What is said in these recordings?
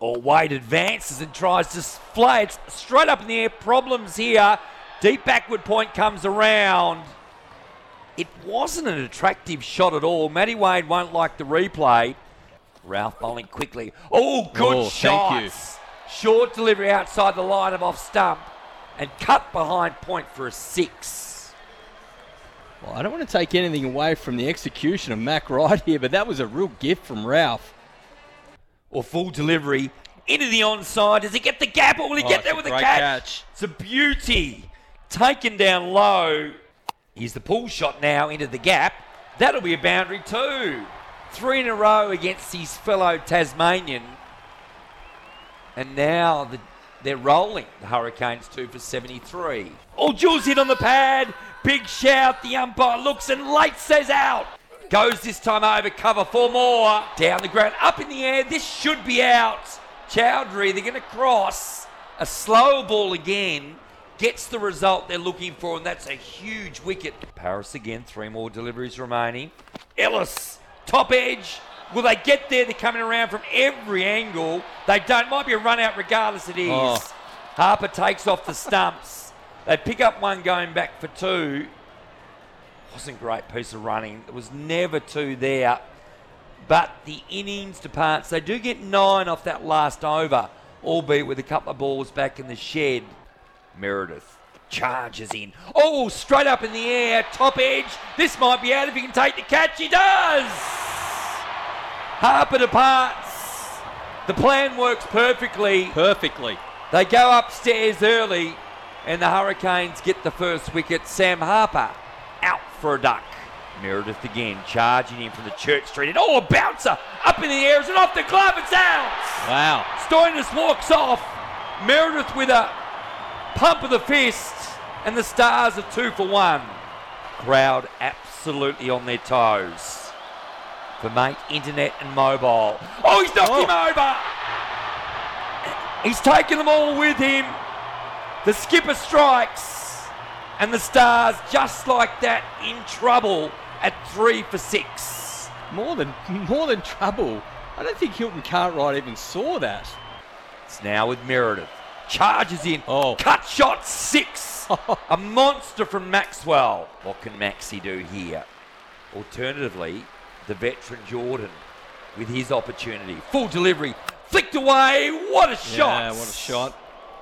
Or Wade advances and tries to fly it straight up in the air. Problems here. Deep backward point comes around. It wasn't an attractive shot at all. Matty Wade won't like the replay. Rauf bowling quickly. Oh, good Oh, shots. Short delivery outside the line of off stump and cut behind point for a six. Well, I don't want to take anything away from the execution of Mac Wright here, but that was a real gift from Rauf. Or full delivery into the onside. Does he get the gap or will he Oh, get there with a catch? catch. It's a beauty. Taken down low. Here's the pull shot now into the gap. That'll be a boundary too. Three in a row against his fellow Tasmanian. And now the, they're rolling. The Hurricanes two for 73. Oh, Jewell hit on the pad. Big shout. The umpire looks and late says out. Goes this time over cover four more. Down the ground, up in the air. This should be out. Chaudhary, they're going to cross. A slow ball again. Gets the result they're looking for, and that's a huge wicket. Paris again, three more deliveries remaining. Ellis, top edge. Will they get there? They're coming around from every angle. They don't. Might be a run out regardless it is. Oh. Harper takes off the stumps. They pick up one going back for two. Wasn't a great piece of running. It was never two there. But the innings departs. They do get nine off that last over, albeit with a couple of balls back in the shed. Meredith charges in. Oh, straight up in the air, top edge. This might be out if he can take the catch. He does. Harper departs. The plan works perfectly. Perfectly. They go upstairs early, and the Hurricanes get the first wicket. Sam Harper out for a duck. Meredith again charging in from the Church Street. And oh, a bouncer up in the air. It's an off the glove. It's out. Wow. Stoinis walks off. Meredith with a pump of the fist. And the Stars are two for one. Crowd absolutely on their toes. For mate, internet and mobile. Oh, he's knocked Oh. him over. He's taken them all with him. The skipper strikes. And the Stars, just like that, in trouble at three for six. More than more than trouble. I don't think Hilton Cartwright even saw that. It's now with Meredith. Charges in. Oh. Cut shot six. a monster from Maxwell. What can Maxi do here? Alternatively, the veteran Jordan with his opportunity. Full delivery. Flicked away. What a shot. Yeah, what a shot.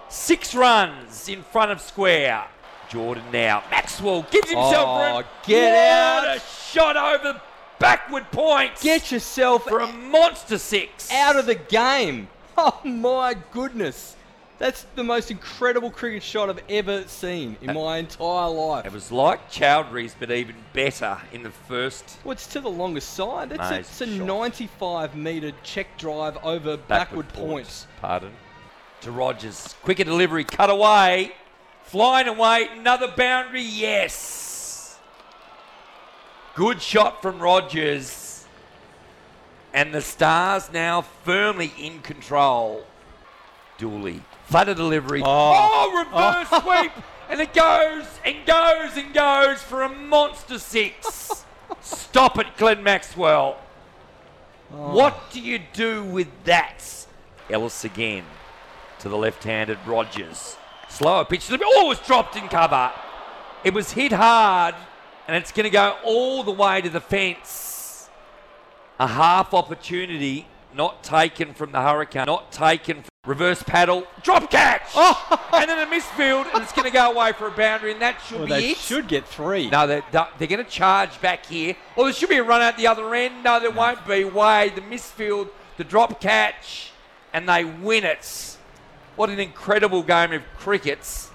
Six runs in front of square. Jordan now. Maxwell gives himself Oh, room. get what out. a shot over backward points. Get yourself for a monster six. out of the game. Oh my goodness. That's the most incredible cricket shot I've ever seen in my entire life. It was like Chaudhary's, but even better in the first Well, it's to the longest side. That's a, it's a shot. 95 metre check drive over backward, points. Pardon. To Rogers. Quicker delivery, cut away. Flying away. Another boundary. Yes. Good shot from Rogers. And the Stars now firmly in control. Dooley. Flutter delivery. Oh. Oh, reverse sweep. And it goes and goes and goes for a monster six. Stop it, Glenn Maxwell. Oh. What do you do with that? Ellis again to the left-handed Rogers. Slower pitch. Oh, it's dropped in cover. It was hit hard, and it's going to go all the way to the fence. A half opportunity not taken from the Hurricane, not taken. From reverse paddle, drop catch, oh. and then a misfield, and it's going to go away for a boundary, and that should Well, be they it. should get three. No, they're, they're going to charge back here. Or there should be a run out the other end. No, there won't be. Wade, the misfield, the drop catch, and they win it. What an incredible game of crickets.